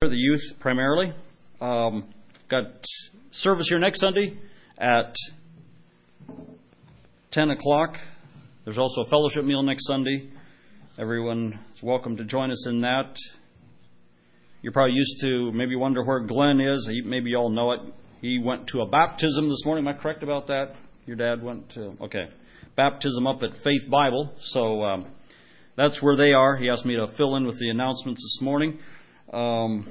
the youth primarily. Um, got service here next Sunday at 10 o'clock. There's also a fellowship meal next Sunday. Everyone is welcome to join us in that. You're probably used to, maybe wonder where Glenn is. He, maybe you all know it. He went to a baptism this morning. Am I correct about that? Your dad went to, okay. Baptism up at Faith Bible. So um, that's where they are. He asked me to fill in with the announcements this morning. Um,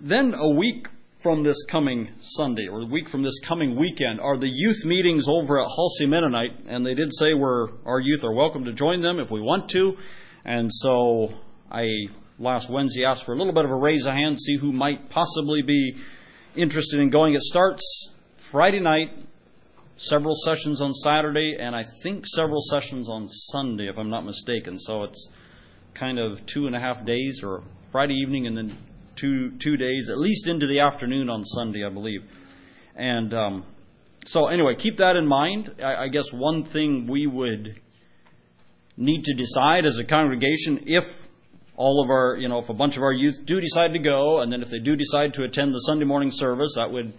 then a week from this coming Sunday, or a week from this coming weekend, are the youth meetings over at Halsey Mennonite, and they did say we're, our youth are welcome to join them if we want to. And so I last Wednesday asked for a little bit of a raise of hand, see who might possibly be interested in going. It starts Friday night, several sessions on Saturday, and I think several sessions on Sunday, if I'm not mistaken. So it's kind of two and a half days, or Friday evening and then two two days, at least into the afternoon on Sunday, I believe. And um, so, anyway, keep that in mind. I, I guess one thing we would need to decide as a congregation if all of our, you know, if a bunch of our youth do decide to go, and then if they do decide to attend the Sunday morning service, that would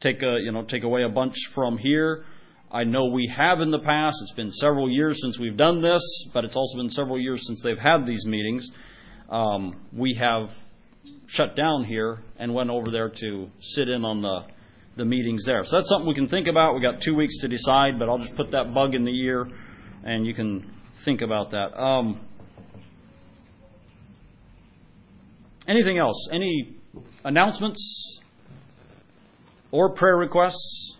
take a, you know, take away a bunch from here. I know we have in the past. It's been several years since we've done this, but it's also been several years since they've had these meetings. Um, we have shut down here and went over there to sit in on the the meetings there. So that's something we can think about. We got two weeks to decide, but I'll just put that bug in the ear, and you can think about that. Um, anything else? Any announcements or prayer requests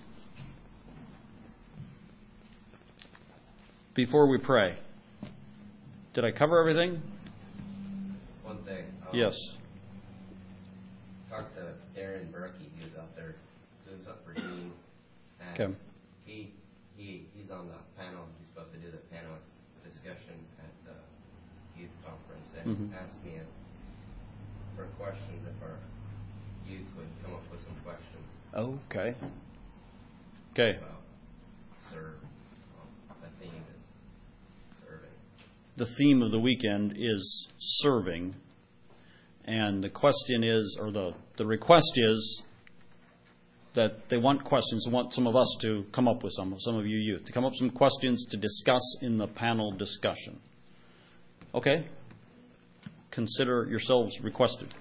before we pray? Did I cover everything? Yes. Talked to Darren Berkey, he was out there doing something for Dean. and Okay. He, he, he's on the panel, he's supposed to do the panel discussion at the youth conference. And Mhm. asked me if- for questions, if our youth would come up with some questions Okay. Okay. about serve. Um, The theme is serving. the theme of the weekend is serving. And the question is, or the, the request is, that they want questions, they want some of us to come up with some, some of you youth, to come up with some questions to discuss in the panel discussion. Okay? Consider yourselves requested.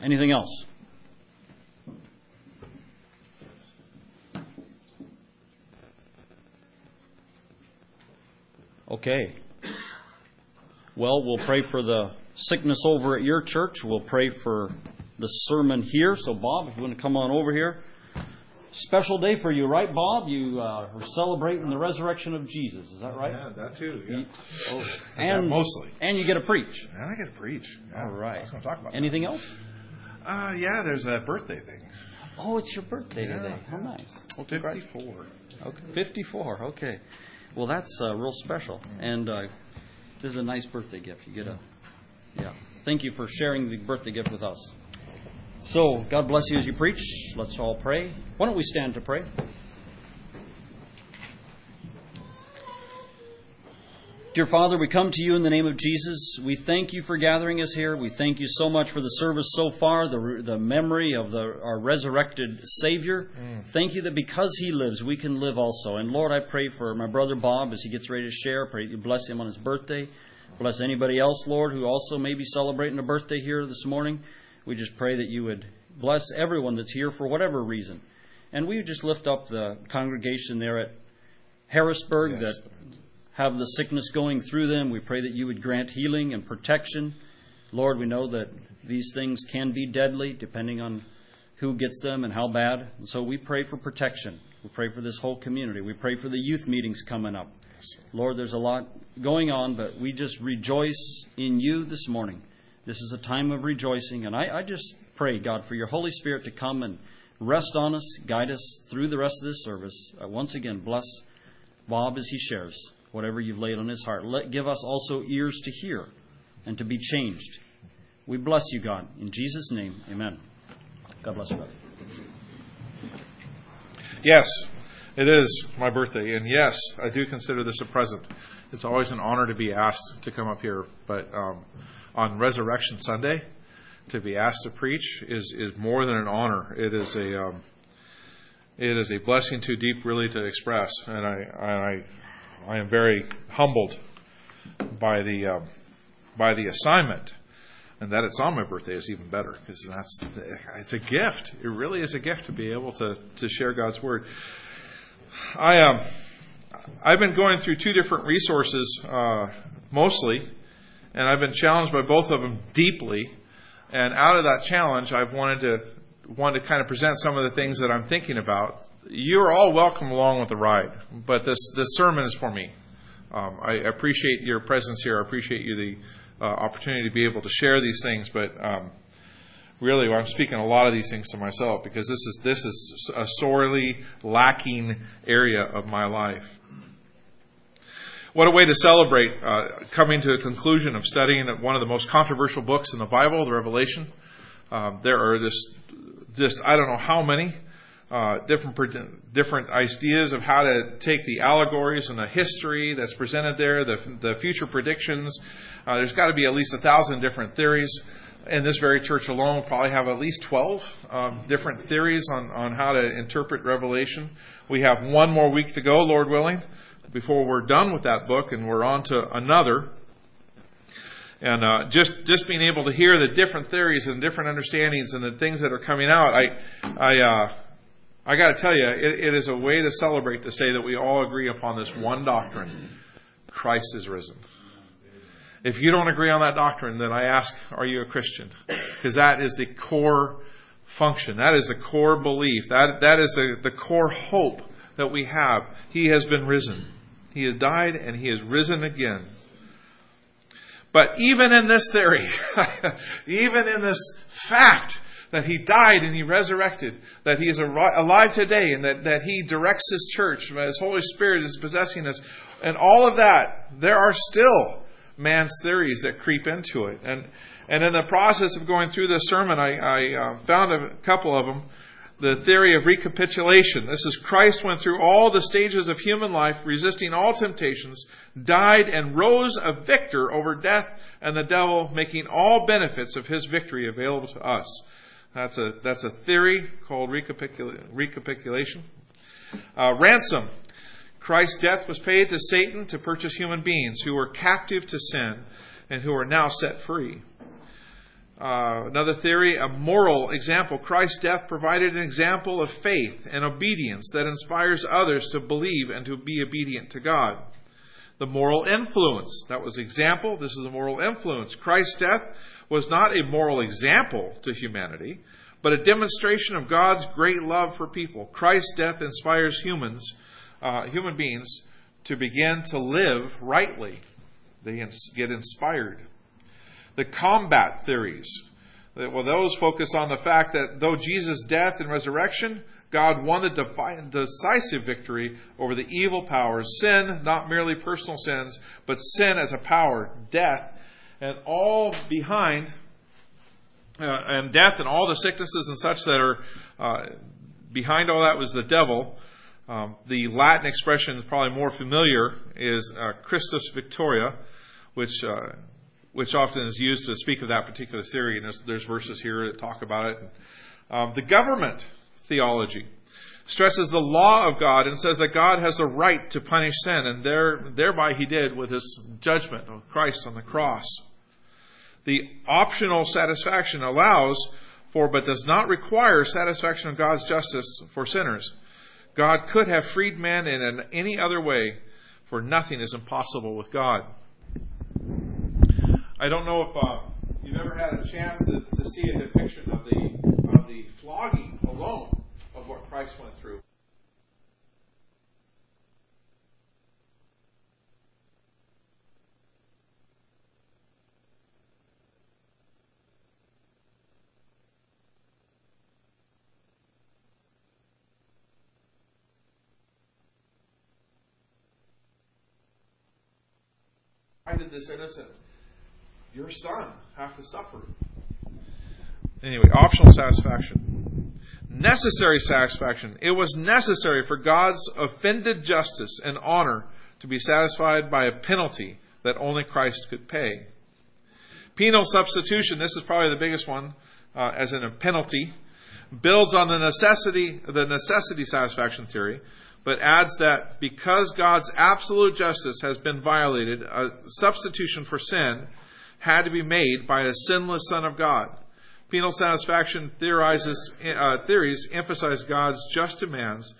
Anything else? Okay. Well, we'll pray for the sickness over at your church. We'll pray for the sermon here. So, Bob, if you want to come on over here. Special day for you, right, Bob? You uh, are celebrating the resurrection of Jesus. Is that right? Yeah, that too. Yeah. Oh, That and mostly. and you get to preach. And I get to preach. Yeah, All right. I was going to talk about Anything else? Uh, yeah, there's a birthday thing. Oh, it's your birthday Yeah, today. How nice. Well, congrats. 54. Okay, 54. Okay. Well, that's uh, real special. And uh, this is a nice birthday gift. You get a, yeah. Thank you for sharing the birthday gift with us. So, God bless you as you preach. Let's all pray. Why don't we stand to pray? Dear Father, we come to you in the name of Jesus. We thank you for gathering us here. We thank you so much for the service so far, the, the memory of the, our resurrected Savior. Mm. Thank you that because He lives, we can live also. And Lord, I pray for my brother Bob as he gets ready to share. Pray you bless him on his birthday. Bless anybody else, Lord, who also may be celebrating a birthday here this morning. We just pray that you would bless everyone that's here for whatever reason. And we just lift up the congregation there at Harrisburg Yes. that have the sickness going through them. We pray that you would grant healing and protection. Lord, we know that these things can be deadly depending on who gets them and how bad. And so we pray for protection. We pray for this whole community. We pray for the youth meetings coming up. Lord, there's a lot going on, but we just rejoice in you this morning. This is a time of rejoicing. And I, I just pray, God, for your Holy Spirit to come and rest on us, guide us through the rest of this service. Uh, once again, bless Bob as he shares whatever you've laid on his heart. Let, give us also ears to hear and to be changed. We bless you, God. In Jesus' name, amen. God bless you, brother. Yes, it is my birthday. And yes, I do consider this a present. It's always an honor to be asked to come up here. But um, on Resurrection Sunday, to be asked to preach is, is more than an honor. It is a um, it is a blessing too deep really to express, and I I, I am very humbled by the um, by the assignment, and that it's on my birthday is even better because that's it's a gift. It really is a gift to be able to to share God's word. I um I've been going through two different resources uh, mostly, and I've been challenged by both of them deeply. And out of that challenge, I've wanted to wanted to kind of present some of the things that I'm thinking about. You're all welcome along with the ride, but this this sermon is for me. Um, I appreciate your presence here. I appreciate you the uh, opportunity to be able to share these things, but um, really, I'm speaking a lot of these things to myself because this is this is a sorely lacking area of my life. What a way to celebrate uh, coming to a conclusion of studying one of the most controversial books in the Bible, the Revelation. Um, there are just, just I don't know how many uh, different different ideas of how to take the allegories and the history that's presented there, the the future predictions. Uh, there's got to be at least a thousand different theories. In this very church alone, probably have at least 12 um, different theories on, on how to interpret Revelation. We have one more week to go, Lord willing before we're done with that book and we're on to another. And uh, just just being able to hear the different theories and different understandings and the things that are coming out, I I uh, I got to tell you, it, it is a way to celebrate to say that we all agree upon this one doctrine: Christ is risen. If you don't agree on that doctrine, then I ask, are you a Christian? Because that is the core function. That is the core belief. That that is the, the core hope that we have. He has been risen. He has died and he has risen again. But even in this theory, even in this fact that he died and he resurrected, that he is alive today and that, that he directs his church, his Holy Spirit is possessing us, and all of that, there are still man's theories that creep into it. And, and in the process of going through this sermon, I, I uh, found a couple of them the theory of recapitulation. This is Christ went through all the stages of human life, resisting all temptations, died and rose a victor over death and the devil, making all benefits of his victory available to us. That's a, that's a theory called recapitula- recapitulation. Uh, ransom. Christ's death was paid to Satan to purchase human beings who were captive to sin and who are now set free. Uh, another theory, a moral example. Christ's death provided an example of faith and obedience that inspires others to believe and to be obedient to God. The moral influence. That was example. This is a moral influence. Christ's death was not a moral example to humanity, but a demonstration of God's great love for people. Christ's death inspires humans, uh, human beings, to begin to live rightly. They get inspired the combat theories. Well, those focus on the fact that though Jesus' death and resurrection, God won the decisive victory over the evil powers, sin, not merely personal sins, but sin as a power, death, and all behind, uh, and death and all the sicknesses and such that are uh, behind all that was the devil. Um, the Latin expression, probably more familiar, is uh, Christus Victoria, which uh, which often is used to speak of that particular theory. And there's, there's verses here that talk about it. Um, the government theology stresses the law of God and says that God has the right to punish sin, and there, thereby he did with his judgment of Christ on the cross. The optional satisfaction allows for but does not require satisfaction of God's justice for sinners. God could have freed man in any other way, for nothing is impossible with God. I don't know if uh, you've ever had a chance to, to see a depiction of the of the flogging alone of what Christ went through. This innocent your son have to suffer. Anyway, optional satisfaction. Necessary satisfaction. It was necessary for God's offended justice and honor to be satisfied by a penalty that only Christ could pay. Penal substitution, this is probably the biggest one, uh, as in a penalty, builds on the necessity, the necessity satisfaction theory, but adds that because God's absolute justice has been violated, a substitution for sin had to be made by a sinless Son of God. Penal satisfaction theorizes, uh, theories emphasize God's just demands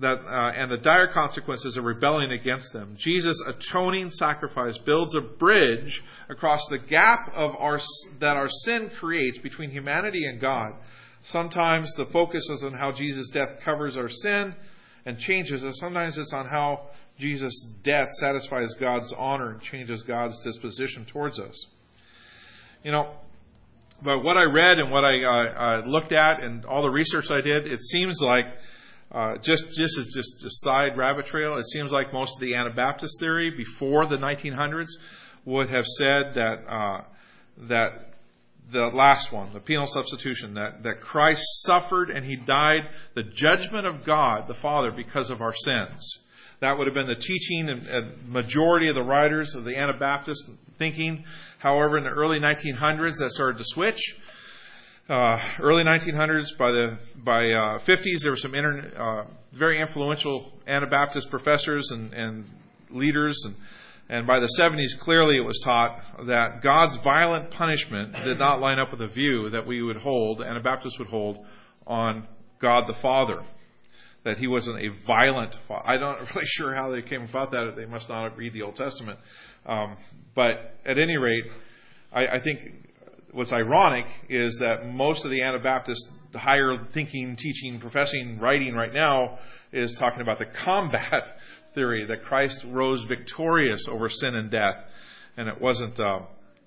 that, uh, and the dire consequences of rebelling against them. Jesus' atoning sacrifice builds a bridge across the gap of our, that our sin creates between humanity and God. Sometimes the focus is on how Jesus' death covers our sin and changes us. Sometimes it's on how Jesus' death satisfies God's honor and changes God's disposition towards us. You know, but what I read and what I uh, uh, looked at and all the research I did, it seems like uh, just just as just a side rabbit trail. It seems like most of the Anabaptist theory before the 1900s would have said that uh, that the last one, the penal substitution, that that Christ suffered and he died the judgment of God the Father because of our sins. That would have been the teaching and, and majority of the writers of the Anabaptist thinking. However, in the early 1900s, that started to switch uh, early 1900s, by the by uh, 50s, there were some inter, uh, very influential Anabaptist professors and, and leaders, and and by the 70s, clearly it was taught that God's violent punishment did not line up with the view that we would hold, Anabaptists would hold, on God the Father. That he wasn't a violent father. I'm not really sure how they came about that. They must not read the Old Testament. Um, but at any rate, I, I think what's ironic is that most of the Anabaptist higher thinking, teaching, professing, writing right now is talking about the combat theory that Christ rose victorious over sin and death, and it wasn't uh,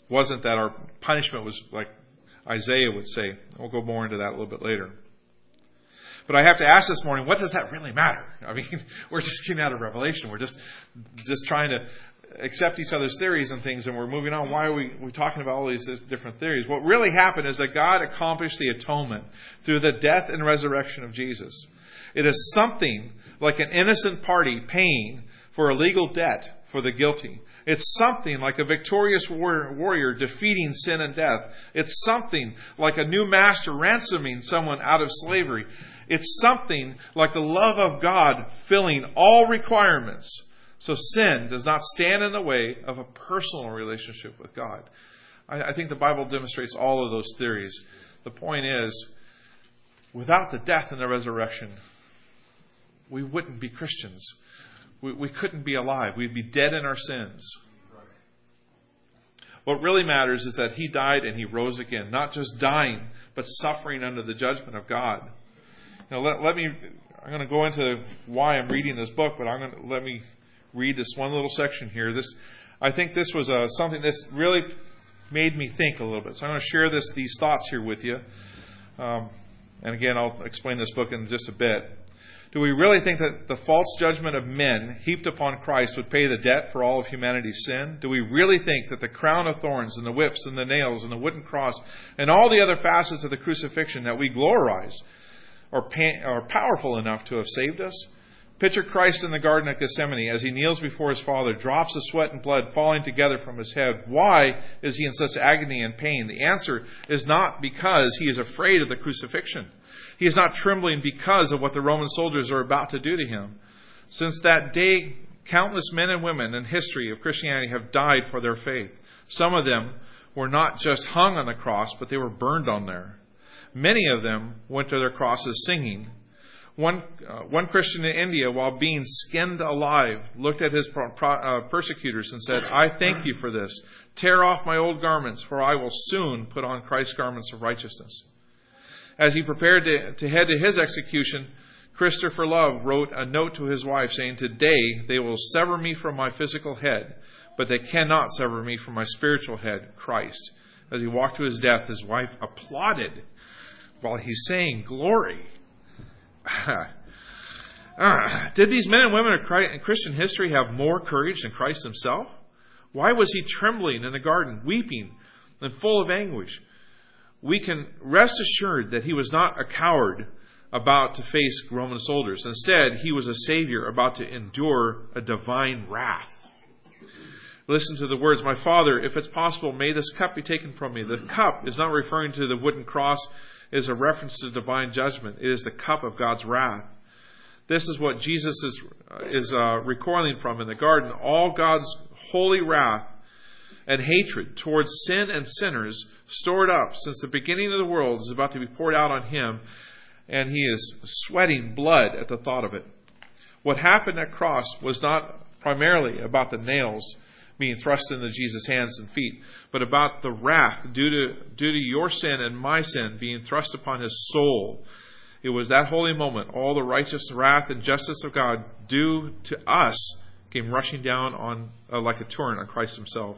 wasn't that our punishment was like Isaiah would say. We'll go more into that a little bit later. But I have to ask this morning, what does that really matter? I mean, we're just getting out of Revelation. We're just just trying to accept each other's theories and things and we're moving on. Why are we we talking about all these different theories? What really happened is that God accomplished the atonement through the death and resurrection of Jesus. It is something like an innocent party paying for a legal debt for the guilty. It's something like a victorious warrior defeating sin and death. It's something like a new master ransoming someone out of slavery. It's something like the love of God filling all requirements so sin does not stand in the way of a personal relationship with God. I, I think the Bible demonstrates all of those theories. The point is, without the death and the resurrection, we wouldn't be Christians. We, we couldn't be alive. We'd be dead in our sins. What really matters is that he died and he rose again, not just dying, but suffering under the judgment of God. Now, let, let me, I'm going to go into why I'm reading this book, but I'm going to, let me read this one little section here. This, I think this was uh, something that's really made me think a little bit. So I'm going to share this, these thoughts here with you. Um, and again, I'll explain this book in just a bit. Do we really think that the false judgment of men heaped upon Christ would pay the debt for all of humanity's sin? Do we really think that the crown of thorns and the whips and the nails and the wooden cross and all the other facets of the crucifixion that we glorize are, are powerful enough to have saved us? Picture Christ in the Garden of Gethsemane as he kneels before his Father, drops of sweat and blood falling together from his head. Why is he in such agony and pain? The answer is not because he is afraid of the crucifixion. He is not trembling because of what the Roman soldiers are about to do to him. Since that day, countless men and women in history of Christianity have died for their faith. Some of them were not just hung on the cross, but they were burned on there. Many of them went to their crosses singing, one, uh, one Christian in India, while being skinned alive, looked at his pro, uh, persecutors and said, I thank you for this. Tear off my old garments, for I will soon put on Christ's garments of righteousness. As he prepared to, to head to his execution, Christopher Love wrote a note to his wife saying, Today they will sever me from my physical head, but they cannot sever me from my spiritual head, Christ. As he walked to his death, his wife applauded while he's saying, Glory. uh, did these men and women of Christian history have more courage than Christ himself? Why was he trembling in the garden, weeping and full of anguish? We can rest assured that he was not a coward about to face Roman soldiers. Instead, he was a savior about to endure a divine wrath. Listen to the words, My Father, if it's possible, may this cup be taken from me. The cup is not referring to the wooden cross, it is a reference to divine judgment. It is the cup of God's wrath. This is what Jesus is, is uh, recoiling from in the garden. All God's holy wrath and hatred towards sin and sinners stored up since the beginning of the world is about to be poured out on him, and he is sweating blood at the thought of it. What happened at cross was not primarily about the nails being thrust into Jesus' hands and feet, but about the wrath due to, due to your sin and my sin being thrust upon his soul. It was that holy moment, all the righteous wrath and justice of God due to us came rushing down on uh, like a torrent on Christ himself.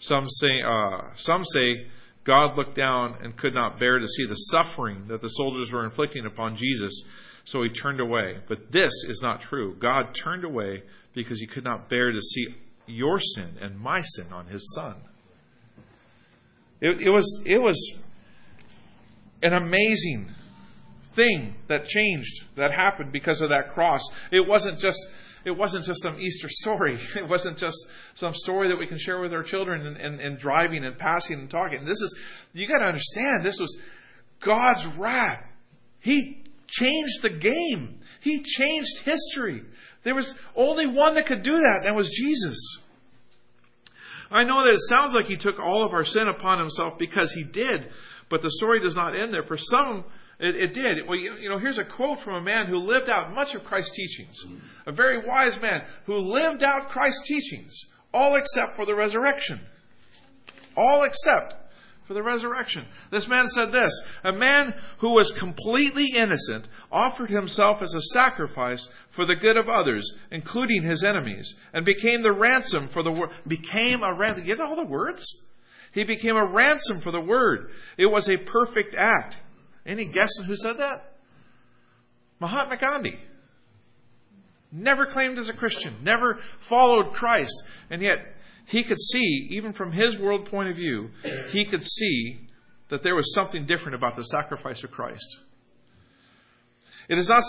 Some say, uh, some say God looked down and could not bear to see the suffering that the soldiers were inflicting upon Jesus, so he turned away. But this is not true. God turned away because he could not bear to see your sin and my sin on his son. It, it, was, it was an amazing thing that changed, that happened because of that cross. It wasn't just it wasn't just some Easter story. It wasn't just some story that we can share with our children and, and, and driving and passing and talking. This is, you got to understand, this was God's wrath. He changed the game. He changed history. There was only one that could do that, and that was Jesus. I know that it sounds like he took all of our sin upon himself because he did, but the story does not end there. For some, it, it did. Well, you, you, know, here's a quote from a man who lived out much of Christ's teachings. A very wise man who lived out Christ's teachings, all except for the resurrection. All except for the resurrection. This man said this A man who was completely innocent offered himself as a sacrifice for the good of others, including his enemies, and became the ransom for the word. Became a ransom. You get all the words? He became a ransom for the word. It was a perfect act. Any guessing who said that? Mahatma Gandhi. Never claimed as a Christian, never followed Christ, and yet he could see, even from his world point of view, he could see that there was something different about the sacrifice of Christ. It is not,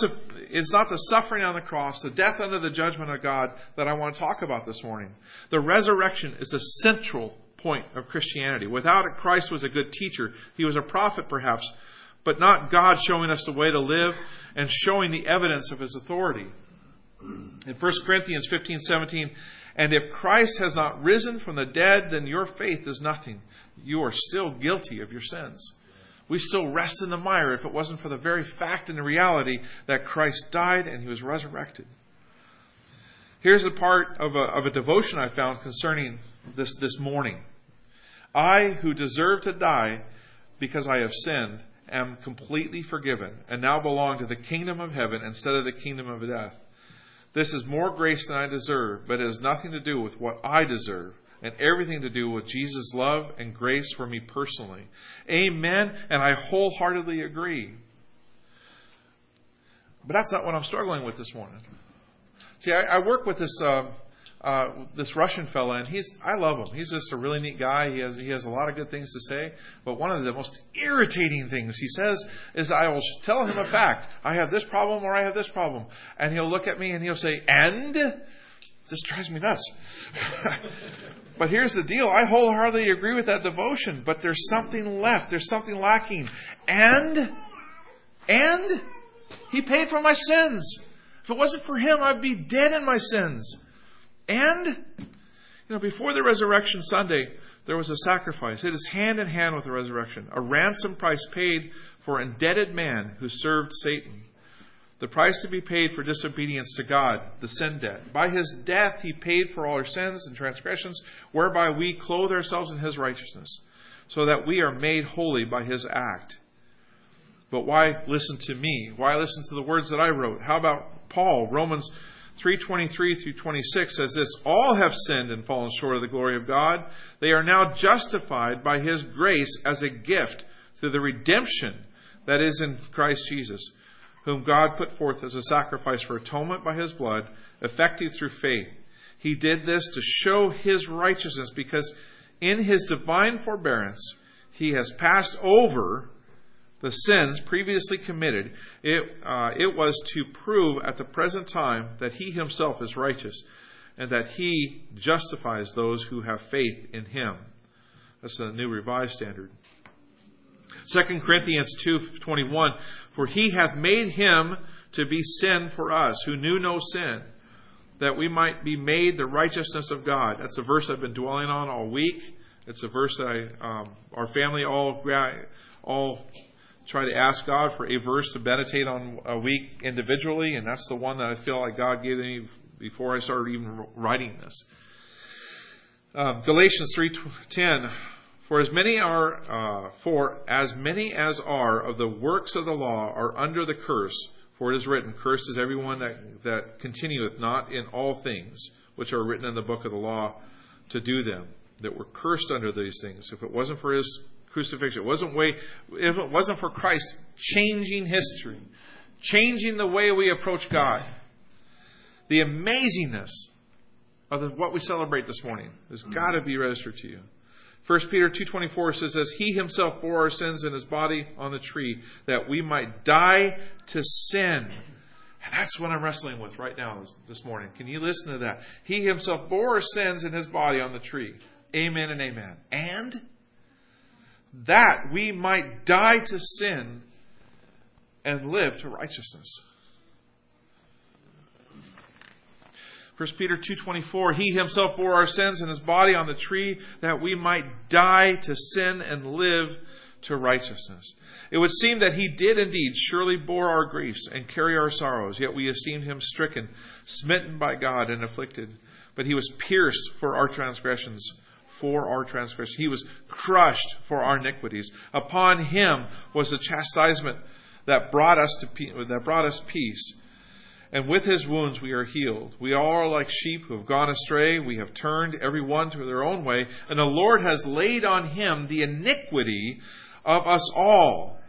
it's not the suffering on the cross, the death under the judgment of God that I want to talk about this morning. The resurrection is the central point of Christianity. Without it, Christ was a good teacher. He was a prophet, perhaps, but not God showing us the way to live and showing the evidence of his authority. In 1 Corinthians 15 17, and if Christ has not risen from the dead, then your faith is nothing. You are still guilty of your sins. We still rest in the mire if it wasn't for the very fact and the reality that Christ died and he was resurrected. Here's a part of a, of a devotion I found concerning this this morning. I, who deserve to die because I have sinned, am completely forgiven and now belong to the kingdom of heaven instead of the kingdom of death. This is more grace than I deserve, but it has nothing to do with what I deserve and everything to do with Jesus' love and grace for me personally. Amen. And I wholeheartedly agree. But that's not what I'm struggling with this morning. See, I, I work with this uh, uh, this Russian fella, and he's I love him. He's just a really neat guy. He has he has a lot of good things to say. But one of the most irritating things he says is I will tell him a fact. I have this problem or I have this problem, and he'll look at me and he'll say, "And." This drives me nuts. but here's the deal. I wholeheartedly agree with that devotion, but there's something left. There's something lacking. And, and, He paid for my sins. If it wasn't for Him, I'd be dead in my sins. And, you know, before the resurrection Sunday, there was a sacrifice. It is hand in hand with the resurrection. A ransom price paid for indebted man who served Satan. The price to be paid for disobedience to God, the sin debt. By his death, he paid for all our sins and transgressions, whereby we clothe ourselves in his righteousness, so that we are made holy by his act. But why listen to me? Why listen to the words that I wrote? How about Paul? Romans 323 through 26 says this All have sinned and fallen short of the glory of God. They are now justified by his grace as a gift through the redemption that is in Christ Jesus whom God put forth as a sacrifice for atonement by his blood, effective through faith. He did this to show his righteousness because in his divine forbearance he has passed over the sins previously committed. It, uh, it was to prove at the present time that he himself is righteous and that he justifies those who have faith in him. That's a new revised standard. 2 Corinthians 2:21 For he hath made him to be sin for us who knew no sin that we might be made the righteousness of God. That's a verse I've been dwelling on all week. It's a verse that I, um, our family all all try to ask God for a verse to meditate on a week individually, and that's the one that I feel like God gave me before I started even writing this. Uh, Galatians three ten, for as many are uh, for as many as are of the works of the law are under the curse. For it is written, Cursed is everyone that, that continueth not in all things which are written in the book of the law to do them. That were cursed under these things. If it wasn't for his crucifixion, it wasn't way, if it wasn't for Christ changing history, changing the way we approach God, the amazingness of the, what we celebrate this morning has got to be registered to you. 1 Peter 2.24 says, As he himself bore our sins in his body on the tree, that we might die to sin. And that's what I'm wrestling with right now this morning. Can you listen to that? He himself bore our sins in his body on the tree. Amen and amen. And that we might die to sin and live to righteousness. 1 Peter 2:24 He himself bore our sins in his body on the tree that we might die to sin and live to righteousness. It would seem that he did indeed surely bore our griefs and carry our sorrows, yet we esteemed him stricken, smitten by God and afflicted. But he was pierced for our transgressions, for our transgressions. He was crushed for our iniquities. Upon him was the chastisement that brought us to that brought us peace and with his wounds we are healed. We all are like sheep who have gone astray. We have turned every one to their own way, and the Lord has laid on him the iniquity of us all.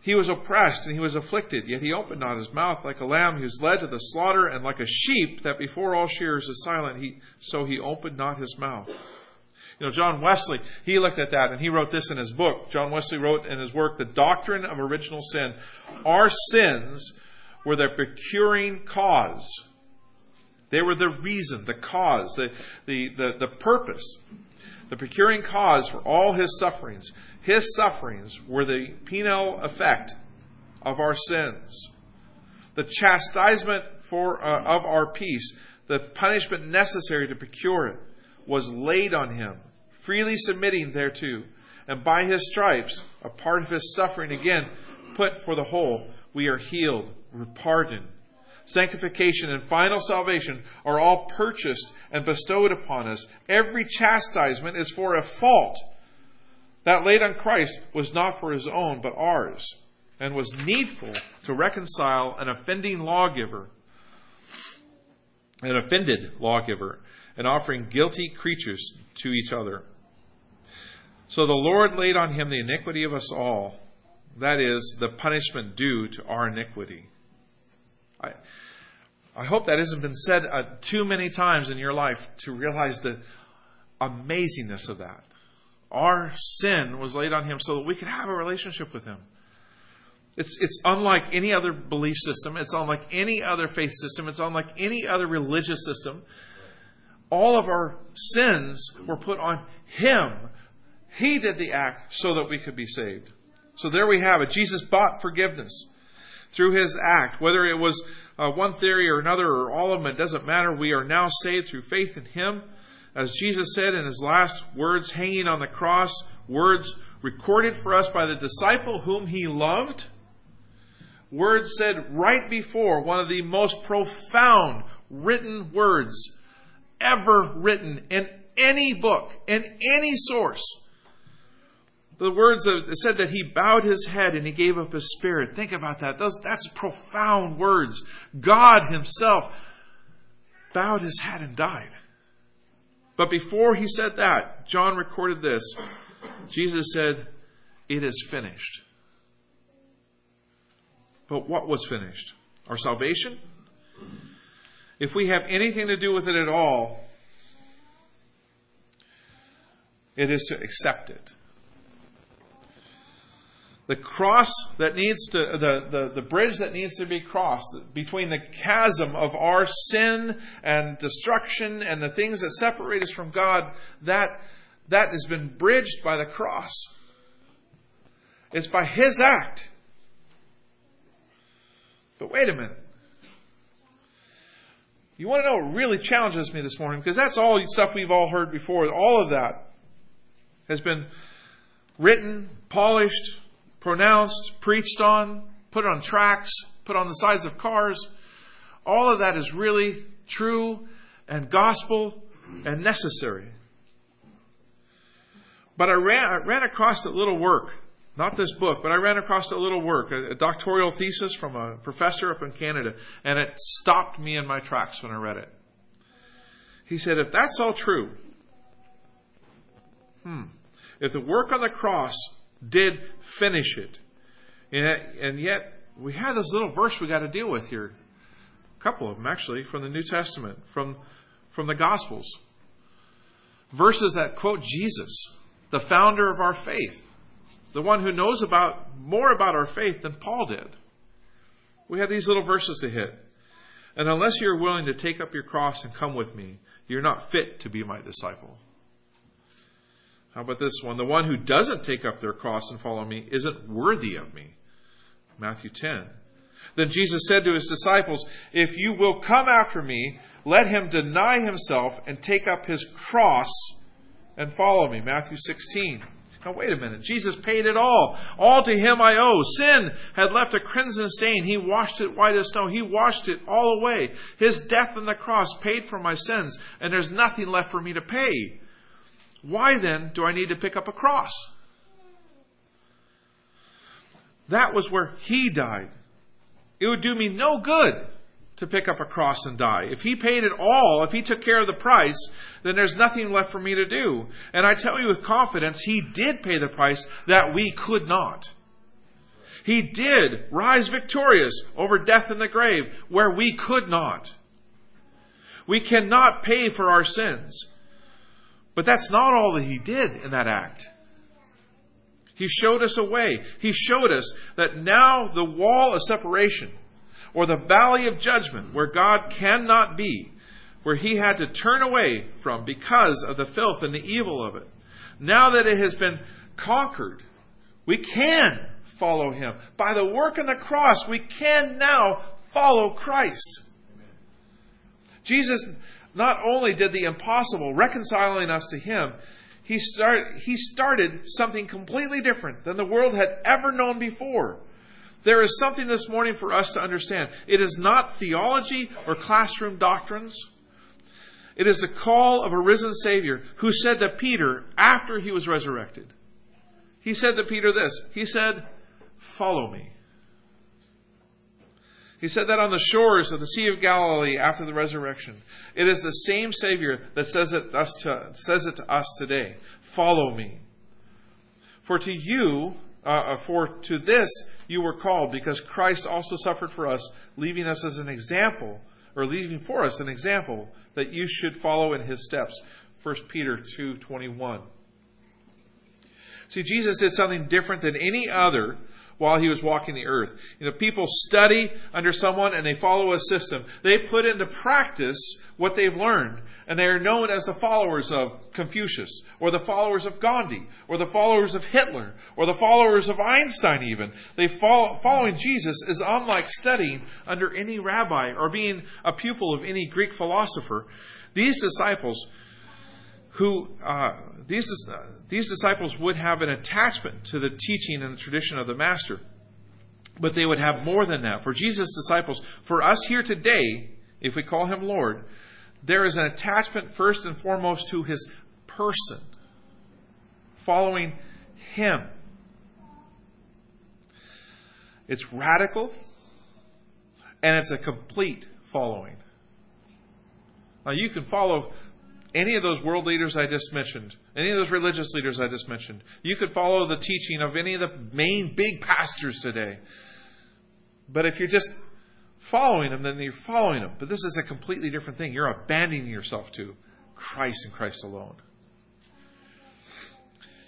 He was oppressed and he was afflicted, yet he opened not his mouth like a lamb who is led to the slaughter, and like a sheep that before all shears is silent, he, so he opened not his mouth. You know, John Wesley, he looked at that and he wrote this in his book. John Wesley wrote in his work, The Doctrine of Original Sin. Our sins were the procuring cause. They were the reason, the cause, the, the, the, the purpose, the procuring cause for all his sufferings. His sufferings were the penal effect of our sins. The chastisement for, uh, of our peace, the punishment necessary to procure it, was laid on him, freely submitting thereto. And by his stripes, a part of his suffering again put for the whole, we are healed, pardoned. Sanctification and final salvation are all purchased and bestowed upon us. Every chastisement is for a fault that laid on Christ was not for his own, but ours, and was needful to reconcile an offending lawgiver, an offended lawgiver, and offering guilty creatures to each other. So the Lord laid on him the iniquity of us all that is, the punishment due to our iniquity. I, I hope that hasn't been said uh, too many times in your life to realize the amazingness of that. Our sin was laid on him so that we could have a relationship with him. It's, it's unlike any other belief system. It's unlike any other faith system. It's unlike any other religious system. All of our sins were put on him. He did the act so that we could be saved. So there we have it. Jesus bought forgiveness through his act. Whether it was uh, one theory or another or all of them, it doesn't matter. We are now saved through faith in him. As Jesus said in his last words hanging on the cross, words recorded for us by the disciple whom he loved, words said right before one of the most profound written words ever written in any book, in any source the words of, said that he bowed his head and he gave up his spirit. Think about that. Those, that's profound words. God himself bowed his head and died. But before he said that, John recorded this. Jesus said, It is finished. But what was finished? Our salvation? If we have anything to do with it at all, it is to accept it. the cross that needs to, the, the, the bridge that needs to be crossed between the chasm of our sin and destruction and the things that separate us from God, that, that has been bridged by the cross. It's by His act. But wait a minute. You want to know what really challenges me this morning? Because that's all stuff we've all heard before. All of that has been written, polished, pronounced, preached on, put on tracks, put on the sides of cars. All of that is really true and gospel and necessary. But I ran, I ran across a little work not this book, but I ran across a little work, a, doctoral thesis from a professor up in Canada, and it stopped me in my tracks when I read it. He said, if that's all true, hmm, if the work on the cross did finish it, and yet we have this little verse we got to deal with here, a couple of them actually, from the New Testament, from, from the Gospels. Verses that quote Jesus, the founder of our faith the one who knows about more about our faith than Paul did. We have these little verses to hit. And unless you're willing to take up your cross and come with me, you're not fit to be my disciple. How about this one? The one who doesn't take up their cross and follow me isn't worthy of me. Matthew 10. Then Jesus said to his disciples, If you will come after me, let him deny himself and take up his cross and follow me. Matthew 16. Now, wait a minute. Jesus paid it all. All to him I owe. Sin had left a crimson stain. He washed it white as snow. He washed it all away. His death on the cross paid for my sins, and there's nothing left for me to pay. Why then do I need to pick up a cross? That was where he died. It would do me no good to pick up a cross and die. If he paid it all, if he took care of the price, then there's nothing left for me to do. And I tell you with confidence, he did pay the price that we could not. He did rise victorious over death and the grave where we could not. We cannot pay for our sins. But that's not all that he did in that act. He showed us a way. He showed us that now the wall of separation or the valley of judgment where God cannot be, where he had to turn away from because of the filth and the evil of it. Now that it has been conquered, we can follow him. By the work on the cross, we can now follow Christ. Jesus not only did the impossible, reconciling us to him, he, start, he started something completely different than the world had ever known before. There is something this morning for us to understand. It is not theology or classroom doctrines. It is the call of a risen Savior who said to Peter after he was resurrected. He said to Peter this He said, Follow me. He said that on the shores of the Sea of Galilee after the resurrection. It is the same Savior that says it, us to, says it to us today. Follow me. For to you, uh, uh, for to this you were called, because Christ also suffered for us, leaving us as an example, or leaving for us an example that you should follow in his steps. 1 Peter 2:21. See, Jesus did something different than any other while he was walking the earth. You know, people study under someone and they follow a system. They put into practice what they've learned. And they are known as the followers of Confucius, or the followers of Gandhi, or the followers of Hitler, or the followers of Einstein even. They follow, following Jesus is unlike studying under any rabbi or being a pupil of any Greek philosopher. These disciples who uh, these uh, these disciples would have an attachment to the teaching and the tradition of the master, but they would have more than that. For Jesus' disciples, for us here today, if we call him Lord, there is an attachment first and foremost to his person, following him. It's radical and it's a complete following. Now you can follow any of those world leaders I just mentioned, any of those religious leaders I just mentioned. You could follow the teaching of any of the main big pastors today. But if you're just following them, then you're following them. But this is a completely different thing. You're abandoning yourself to Christ and Christ alone.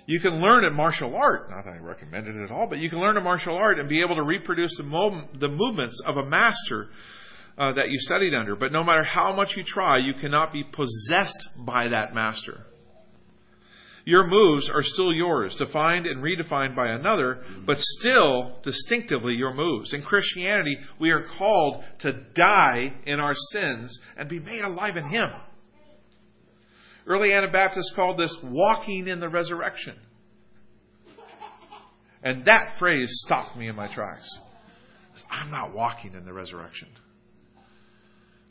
You can learn a martial art. Not that I recommend it at all, but you can learn a martial art and be able to reproduce the, the movements of a master uh, that you studied under. But no matter how much you try, you cannot be possessed by that master. Your moves are still yours, defined and redefined by another, but still distinctively your moves. In Christianity, we are called to die in our sins and be made alive in Him. Early Anabaptists called this walking in the resurrection. And that phrase stopped me in my tracks. I'm not walking in the resurrection.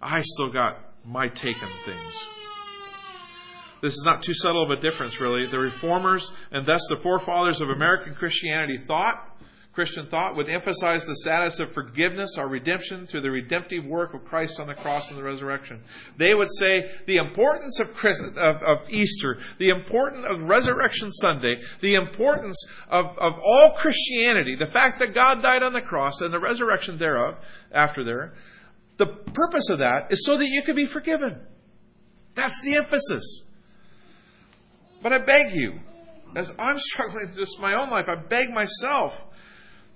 I still got my take on things. This is not too subtle of a difference, really. The reformers and thus the forefathers of American Christianity thought, Christian thought, would emphasize the status of forgiveness or redemption through the redemptive work of Christ on the cross and the resurrection. They would say the importance of, Christ, of, of Easter, the importance of Resurrection Sunday, the importance of, of all Christianity, the fact that God died on the cross and the resurrection thereof, after there, the purpose of that is so that you can be forgiven. That's the emphasis. But I beg you, as I'm struggling with just my own life, I beg myself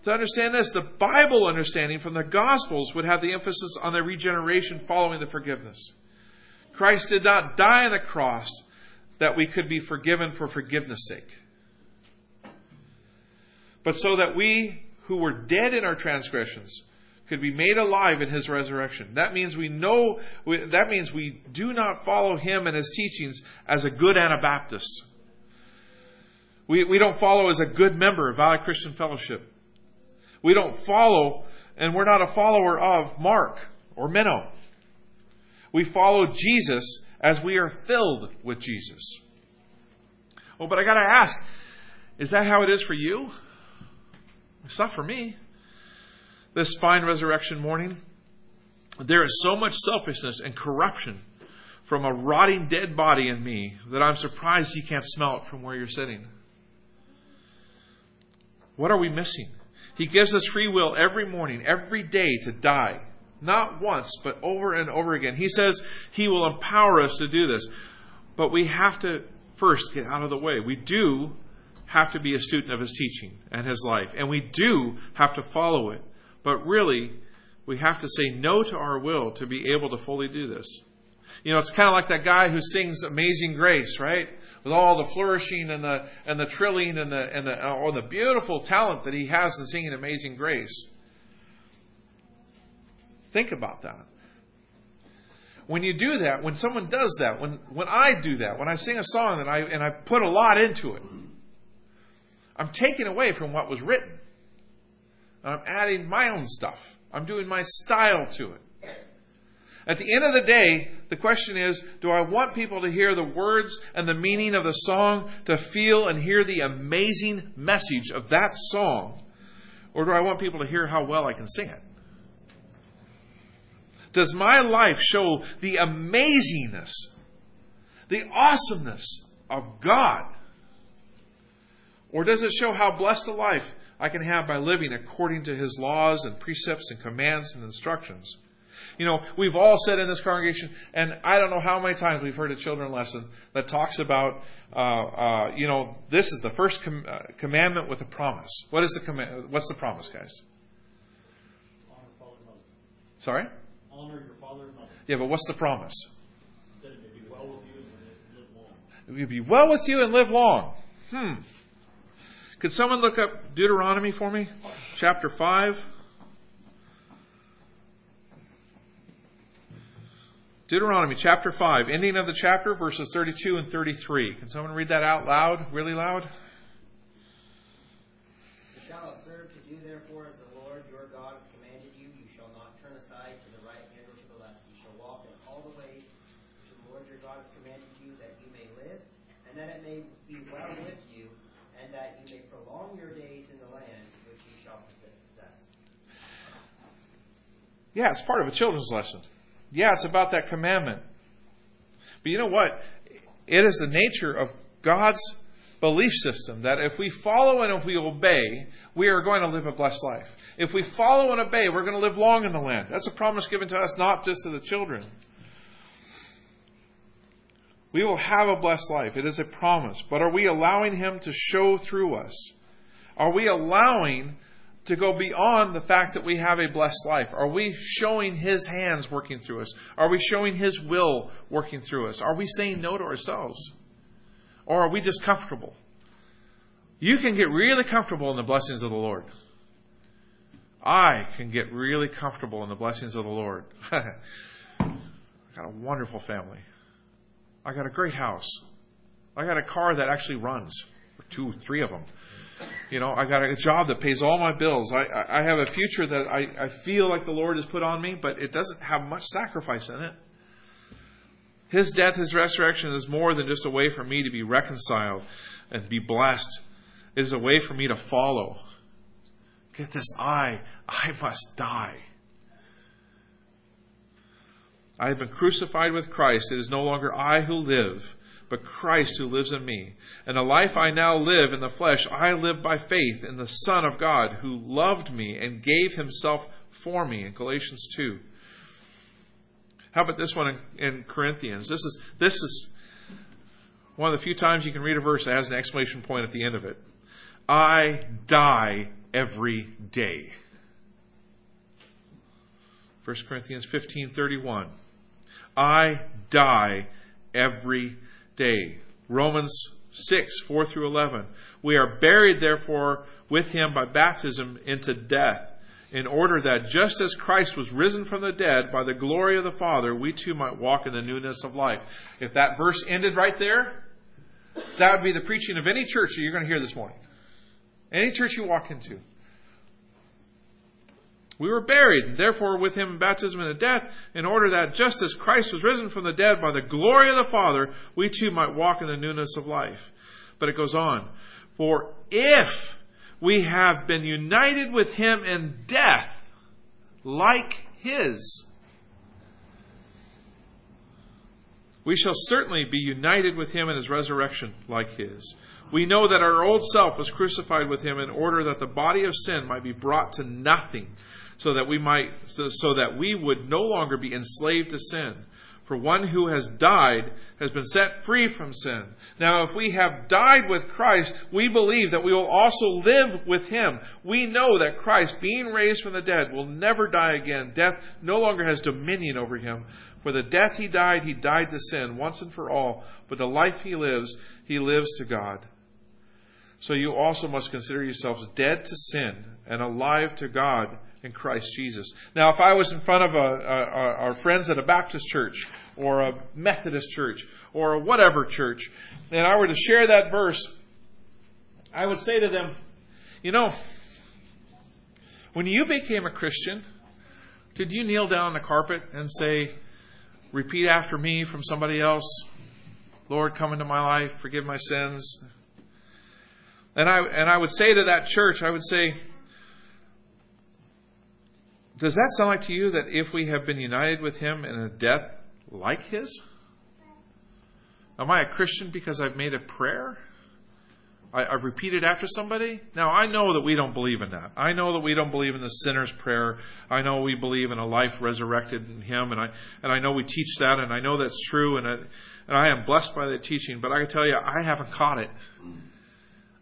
to understand this. The Bible understanding from the Gospels would have the emphasis on the regeneration following the forgiveness. Christ did not die on the cross that we could be forgiven for forgiveness' sake, but so that we who were dead in our transgressions could be made alive in his resurrection. That means we know, that means we do not follow him and his teachings as a good Anabaptist. We, we don't follow as a good member of Valley Christian Fellowship. We don't follow, and we're not a follower of Mark or Menno. We follow Jesus as we are filled with Jesus. Oh, but I gotta ask, is that how it is for you? It's not for me this fine resurrection morning, there is so much selfishness and corruption from a rotting dead body in me that I'm surprised you can't smell it from where you're sitting. What are we missing? He gives us free will every morning, every day to die. Not once, but over and over again. He says He will empower us to do this. But we have to first get out of the way. We do have to be a student of His teaching and His life. And we do have to follow it. But really, we have to say no to our will to be able to fully do this. You know, it's kind of like that guy who sings Amazing Grace, right? With all the flourishing and the and the trilling and the and the oh, the beautiful talent that he has in singing Amazing Grace. Think about that. When you do that, when someone does that, when when I do that, when I sing a song and I and I put a lot into it, I'm taking away from what was written. I'm adding my own stuff. I'm doing my style to it. At the end of the day, the question is do I want people to hear the words and the meaning of the song, to feel and hear the amazing message of that song? Or do I want people to hear how well I can sing it? Does my life show the amazingness, the awesomeness of God? Or does it show how blessed a life I can have by living according to his laws and precepts and commands and instructions. You know, we've all said in this congregation, and I don't know how many times we've heard a children lesson that talks about, uh, uh, you know, this is the first com- uh, commandment with a promise. What is the command? What's the promise, guys? Honor father and mother. Sorry. Honor your father and mother. Yeah, but what's the promise? That it may be well with you and live long. It will be well with you and live long. Hmm. Could someone look up Deuteronomy for me? Chapter 5. Deuteronomy chapter 5, ending of the chapter, verses 32 and 33. Can someone read that out loud, really loud? You shall observe to do therefore as the Lord your God commanded you. You shall not turn aside to the right hand or to the left. You shall walk in all the ways which the Lord your God has commanded you, that you may live, and that it may be well with you, and that you may prolong your days in the land which you shall possess. Yeah, it's part of a children's lesson. Yeah, it's about that commandment. But you know what? It is the nature of God's belief system that if we follow and if we obey, we are going to live a blessed life. If we follow and obey, we're going to live long in the land. That's a promise given to us, not just to the children. We will have a blessed life. It is a promise. But are we allowing Him to show through us? Are we allowing to go beyond the fact that we have a blessed life? Are we showing His hands working through us? Are we showing His will working through us? Are we saying no to ourselves? Or are we just comfortable? You can get really comfortable in the blessings of the Lord. I can get really comfortable in the blessings of the Lord. I got a wonderful family. I got a great house. I got a car that actually runs, two, three of them. You know, I got a job that pays all my bills. I, I have a future that I, I feel like the Lord has put on me, but it doesn't have much sacrifice in it. His death, His resurrection is more than just a way for me to be reconciled and be blessed. It is a way for me to follow. Get this I, I must die. I have been crucified with Christ. It is no longer I who live, but Christ who lives in me. And the life I now live in the flesh, I live by faith in the Son of God who loved me and gave himself for me in Galatians 2. How about this one in, in Corinthians? This is, this is one of the few times you can read a verse that has an exclamation point at the end of it. I die every day. 1 Corinthians 15:31. I die every day. Romans 6, 4 through 11. We are buried, therefore, with him by baptism into death, in order that just as Christ was risen from the dead by the glory of the Father, we too might walk in the newness of life. If that verse ended right there, that would be the preaching of any church that you're going to hear this morning. Any church you walk into. We were buried, and therefore, with him in baptism into death, in order that just as Christ was risen from the dead by the glory of the Father, we too might walk in the newness of life. But it goes on. For if we have been united with him in death, like his, we shall certainly be united with him in his resurrection, like his. We know that our old self was crucified with him in order that the body of sin might be brought to nothing, so that we might so, so that we would no longer be enslaved to sin. For one who has died has been set free from sin. Now, if we have died with Christ, we believe that we will also live with him. We know that Christ, being raised from the dead, will never die again. Death no longer has dominion over him. For the death he died, he died to sin once and for all. But the life he lives, he lives to God. So you also must consider yourselves dead to sin and alive to God in Christ Jesus. Now, if I was in front of a, a, our friends at a Baptist church or a Methodist church or a whatever church, and I were to share that verse, I would say to them, you know, when you became a Christian, did you kneel down on the carpet and say, repeat after me from somebody else? Lord, come into my life, forgive my sins. And I and I would say to that church, I would say, does that sound like to you that if we have been united with him in a death like his? Am I a Christian because I've made a prayer? I, I've repeated after somebody? Now, I know that we don't believe in that. I know that we don't believe in the sinner's prayer. I know we believe in a life resurrected in him, and I, and I know we teach that, and I know that's true, and I, and I am blessed by that teaching, but I can tell you, I haven't caught it.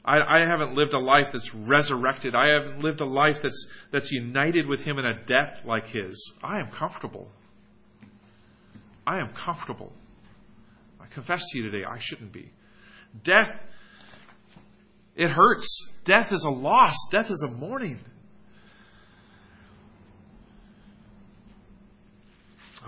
I, I haven't lived a life that's resurrected. I haven't lived a life that's, that's united with Him in a death like His. I am comfortable. I am comfortable. I confess to you today, I shouldn't be. Death, it hurts. Death is a loss. Death is a mourning.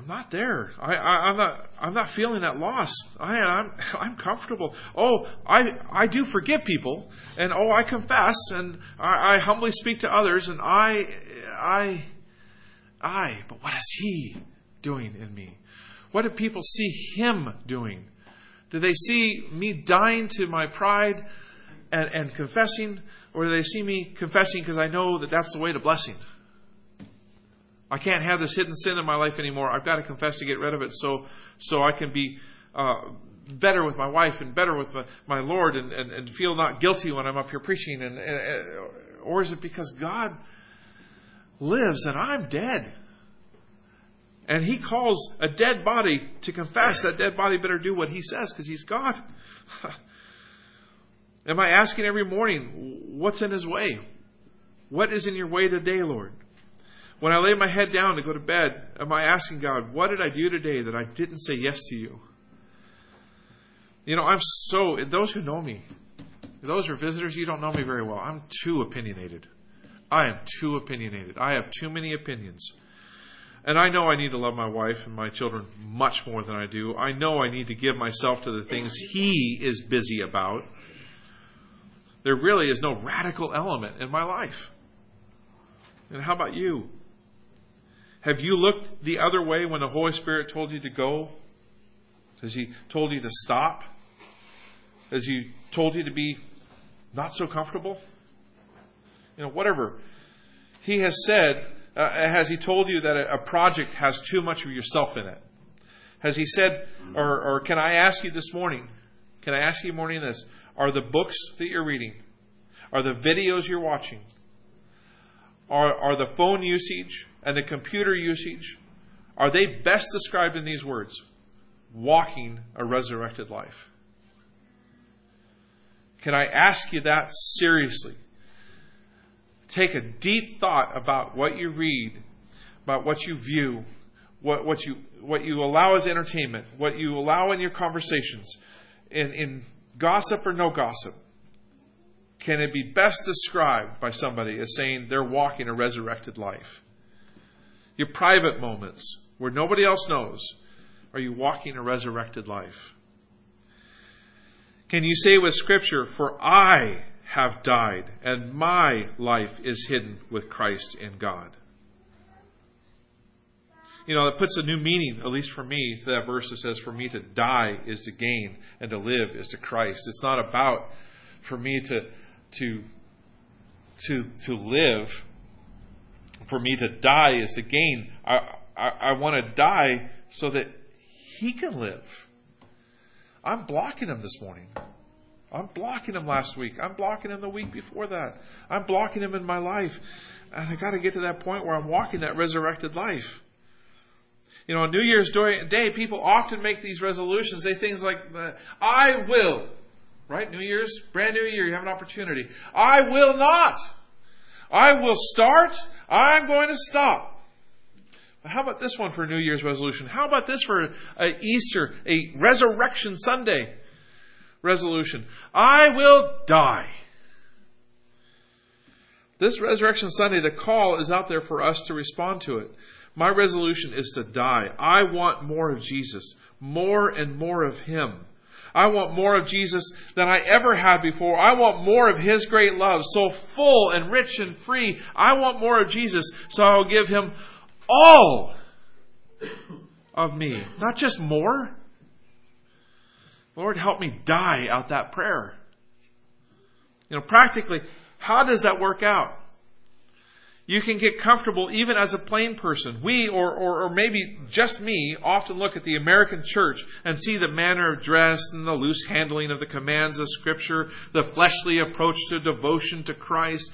I'm not there. I, I, am not. I'm not feeling that loss. I, I'm. I'm comfortable. Oh, I. I do forgive people, and oh, I confess, and I, I humbly speak to others, and I. I. I. But what is He doing in me? What do people see Him doing? Do they see me dying to my pride and, and confessing, or do they see me confessing because I know that that's the way to blessing? I can't have this hidden sin in my life anymore. I've got to confess to get rid of it so so I can be uh, better with my wife and better with my, my Lord and, and, and, feel not guilty when I'm up here preaching. And, and or is it because God lives and I'm dead? And he calls a dead body to confess. That dead body better do what he says because he's God. Am I asking every morning, what's in his way? What is in your way today, Lord? When I lay my head down to go to bed, am I asking God, what did I do today that I didn't say yes to you? You know, I'm so, those who know me, those who are visitors, you don't know me very well. I'm too opinionated. I am too opinionated. I have too many opinions. And I know I need to love my wife and my children much more than I do. I know I need to give myself to the things he is busy about. There really is no radical element in my life. And how about you? Have you looked the other way when the Holy Spirit told you to go? Has He told you to stop? Has He told you to be not so comfortable? You know, whatever. He has said, uh, has He told you that a, project has too much of yourself in it? Has He said, or, or can I ask you this morning, can I ask you morning this, are the books that you're reading, are the videos you're watching, are, are the phone usage and the computer usage, are they best described in these words? Walking a resurrected life. Can I ask you that seriously? Take a deep thought about what you read, about what you view, what, what, you, what you allow as entertainment, what you allow in your conversations, in, in gossip or no gossip. Can it be best described by somebody as saying they're walking a resurrected life? Your private moments where nobody else knows, are you walking a resurrected life? Can you say with Scripture, For I have died, and my life is hidden with Christ in God? You know, that puts a new meaning, at least for me, to that verse that says, For me to die is to gain, and to live is to Christ. It's not about for me to to to to live. For me to die is to gain. I I, I want to die so that he can live. I'm blocking him this morning. I'm blocking him last week. I'm blocking him the week before that. I'm blocking him in my life. And I got to get to that point where I'm walking that resurrected life. You know, on New Year's Day, people often make these resolutions. They say things like, I will. Right? New Year's, brand new year, you have an opportunity. I will not. I will start. I'm going to stop. But how about this one for New Year's resolution? How about this for a Easter, a Resurrection Sunday resolution? I will die. This Resurrection Sunday, the call is out there for us to respond to it. My resolution is to die. I want more of Jesus, more and more of Him. I want more of Jesus than I ever had before. I want more of His great love, so full and rich and free. I want more of Jesus, so I'll give Him all of me, not just more. Lord, help me die out that prayer. You know, practically, how does that work out? You can get comfortable even as a plain person. We, or, or, or, maybe just me, often look at the American church and see the manner of dress and the loose handling of the commands of Scripture, the fleshly approach to devotion to Christ.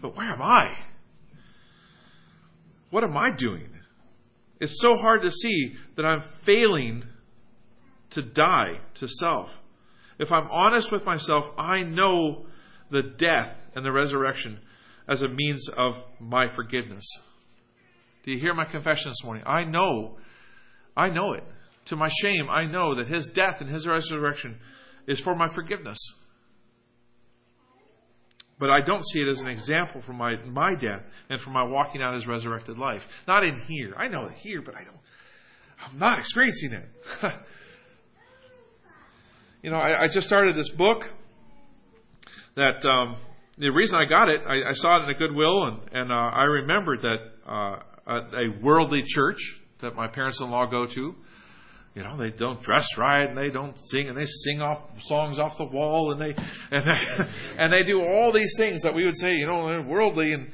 But where am I? What am I doing? It's so hard to see that I'm failing to die to self. If I'm honest with myself, I know the death and the resurrection as a means of my forgiveness. Do you hear my confession this morning? I know, I know it. To my shame, I know that His death and His resurrection is for my forgiveness. But I don't see it as an example for my, my death and for my walking out His resurrected life. Not in here. I know it here, but I don't, I'm not experiencing it. you know, I, I, just started this book that um, the reason I got it, I, I, saw it in a Goodwill, and, and uh, I remembered that uh, a, worldly church that my parents-in-law go to, you know, they don't dress right, and they don't sing, and they sing off songs off the wall, and they and they, and they do all these things that we would say, you know, they're worldly, and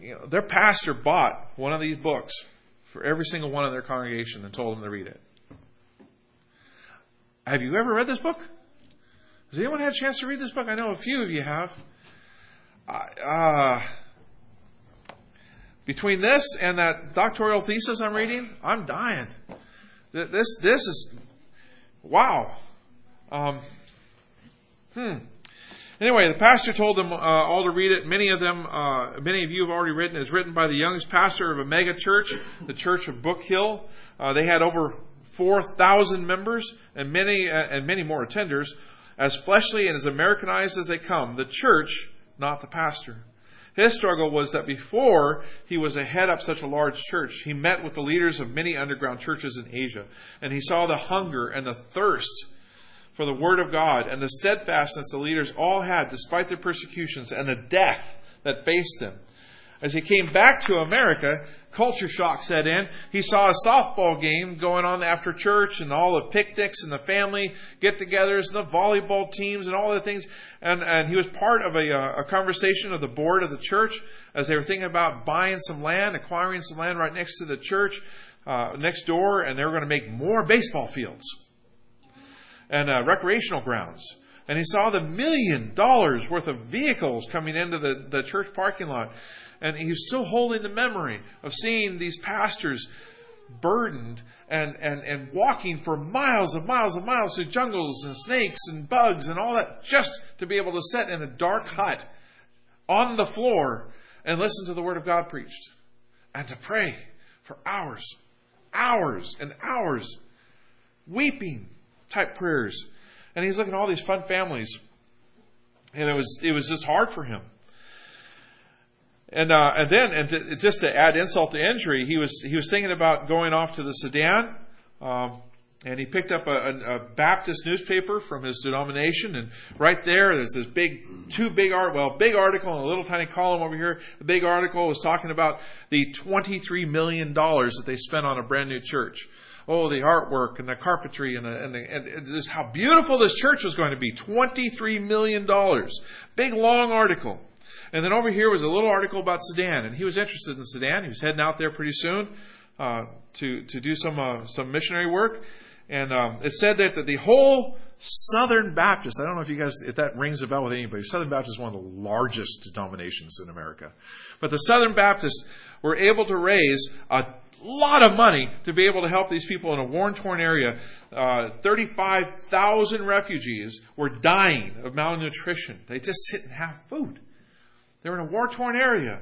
you know, their pastor bought one of these books for every single one of their congregation and told them to read it. Have you ever read this book? Has anyone had a chance to read this book? I know a few of you have. Uh, Between this and that doctoral thesis I'm reading, I'm dying. This, this is, wow. Um, hmm. Anyway, the pastor told them uh, all to read it. Many of them, uh, many of you have already written. It's written by the youngest pastor of a mega church, the Church of Brook Hill. Uh, they had over 4,000 members and many uh, and many more attenders. As fleshly and as Americanized as they come, the church, not the pastor. His struggle was that before he was a head up such a large church, he met with the leaders of many underground churches in Asia, and he saw the hunger and the thirst for the Word of God and the steadfastness the leaders all had despite their persecutions and the death that faced them. As he came back to America, culture shock set in. He saw a softball game going on after church and all the picnics and the family get togethers and the volleyball teams and all the things. And, and he was part of a, uh, a conversation of the board of the church as they were thinking about buying some land, acquiring some land right next to the church, uh, next door, and they were going to make more baseball fields and uh, recreational grounds. And he saw the million dollars worth of vehicles coming into the, the church parking lot. And he was still holding the memory of seeing these pastors burdened and, and, and walking for miles and miles and miles through jungles and snakes and bugs and all that just to be able to sit in a dark hut on the floor and listen to the Word of God preached and to pray for hours, hours and hours, weeping type prayers. And he's looking at all these fun families. And it was it was just hard for him. And uh, and then and to, just to add insult to injury, he was he was thinking about going off to the Sudan, um, and he picked up a, a, a Baptist newspaper from his denomination, and right there there's this big two big art well big article and a little tiny column over here. The big article was talking about the 23 million dollars that they spent on a brand new church oh, the artwork and the carpentry and, the, and, the, and just how beautiful this church was going to be. $23 million. Big, long article. And then over here was a little article about Sudan, and he was interested in Sudan. He was heading out there pretty soon uh, to to do some uh, some missionary work, and um, it said that, that the whole Southern Baptist. I don't know if you guys if that rings a bell with anybody. Southern Baptist is one of the largest denominations in America, but the Southern Baptists were able to raise a lot of money to be able to help these people in a war torn area. Uh, 35,000 refugees were dying of malnutrition. They just didn't have food. They were in a war torn area.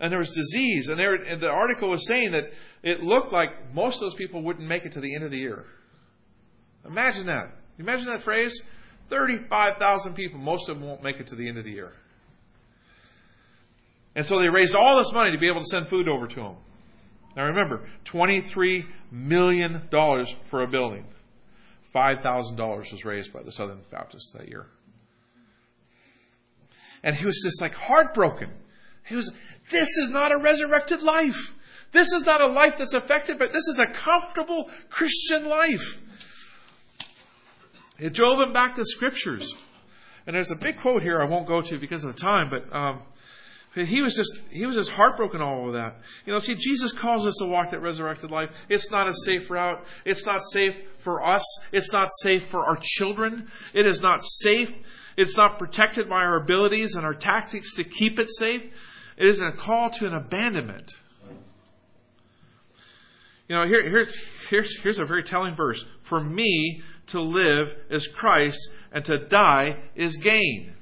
And there was disease. And, and the article was saying that it looked like most of those people wouldn't make it to the end of the year. Imagine that. Imagine that phrase. 35,000 people, most of them won't make it to the end of the year. And so they raised all this money to be able to send food over to them. Now remember, $23 million for a building. $5,000 was raised by the Southern Baptists that year. And he was just like heartbroken. He was, this is not a resurrected life. This is not a life that's affected, but this is a comfortable Christian life. It drove him back to scriptures. And there's a big quote here I won't go to because of the time, but um, he was just he was just heartbroken all over that. You know, see, Jesus calls us to walk that resurrected life. It's not a safe route. It's not safe for us. It's not safe for our children. It is not safe. It's not protected by our abilities and our tactics to keep it safe. It is a call to an abandonment. You know, here, here, here's, here's a very telling verse. For me to live is Christ, and to die is gain.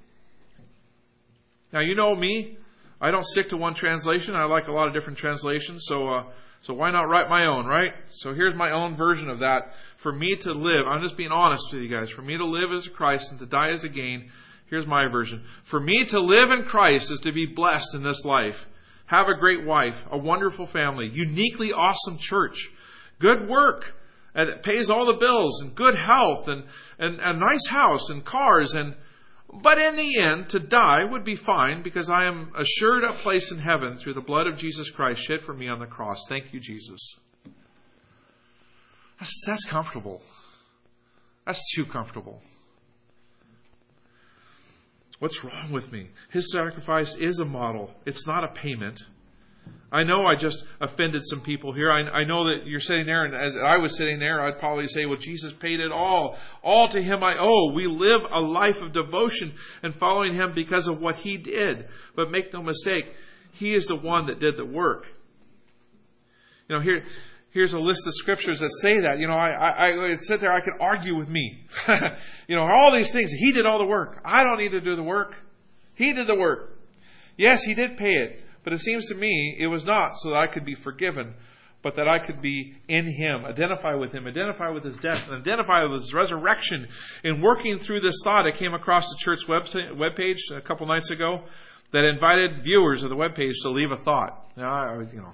Now, you know me. I don't stick to one translation. I like a lot of different translations. So, uh, so why not write my own, right? So here's my own version of that. For me to live, I'm just being honest with you guys. For me to live as a Christ and to die as a gain. Here's my version. For me to live in Christ is to be blessed in this life. Have a great wife, a wonderful family, uniquely awesome church, good work, it pays all the bills, and good health, and, and a nice house, and cars, and but in the end, to die would be fine because I am assured a place in heaven through the blood of Jesus Christ shed for me on the cross. Thank you, Jesus. That's, that's comfortable. That's too comfortable. What's wrong with me? His sacrifice is a model, it's not a payment. I know I just offended some people here. I, I, know that you're sitting there, and as I was sitting there, I'd probably say, Well, Jesus paid it all. All to Him I owe. We live a life of devotion and following Him because of what He did. But make no mistake, He is the one that did the work. You know, here, here's a list of scriptures that say that. You know, I, I, I sit there, I could argue with me. you know, all these things. He did all the work. I don't need to do the work. He did the work. Yes, he did pay it. But it seems to me it was not so that I could be forgiven, but that I could be in him, identify with him, identify with his death, and identify with his resurrection. In working through this thought, I came across the church website, webpage a couple nights ago that invited viewers of the webpage to leave a thought. Now, I was, you know,